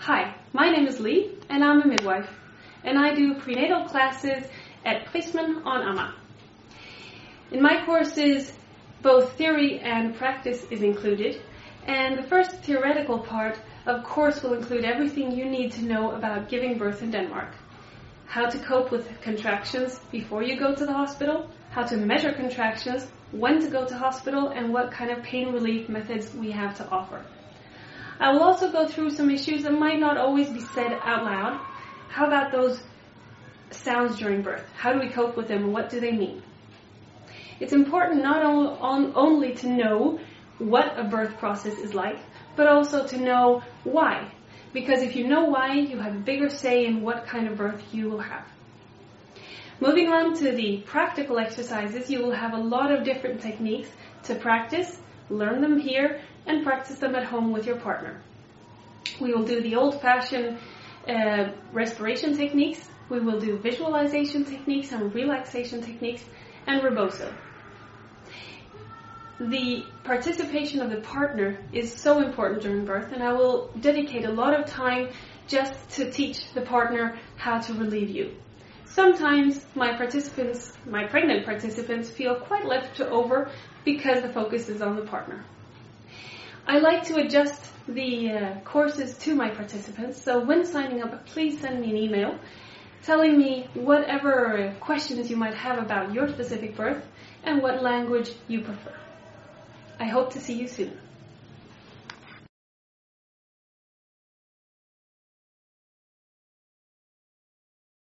Hi, my name is Liv, and I'm a midwife, and I do prenatal classes at Prismen on Amager. In my courses, both theory and practice is included, and the first theoretical part, of course, will include everything you need to know about giving birth in Denmark. How to cope with contractions before you go to the hospital, how to measure contractions, when to go to hospital, and what kind of pain relief methods we have to offer. I will also go through some issues that might not always be said out loud. How about those sounds during birth? How do we cope with them and what do they mean? It's important not only to know what a birth process is like, but also to know why. Because if you know why, you have a bigger say in what kind of birth you will have. Moving on to the practical exercises, you will have a lot of different techniques to practice, learn them here, and practice them at home with your partner. We will do the old-fashioned uh, respiration techniques, we will do visualization techniques and relaxation techniques, and rebozo. The participation of the partner is so important during birth, and I will dedicate a lot of time just to teach the partner how to relieve you. Sometimes my participants, my pregnant participants, feel quite left to over because the focus is on the partner. I like to adjust the uh, courses to my participants, so when signing up, please send me an email telling me whatever questions you might have about your specific birth and what language you prefer. I hope to see you soon.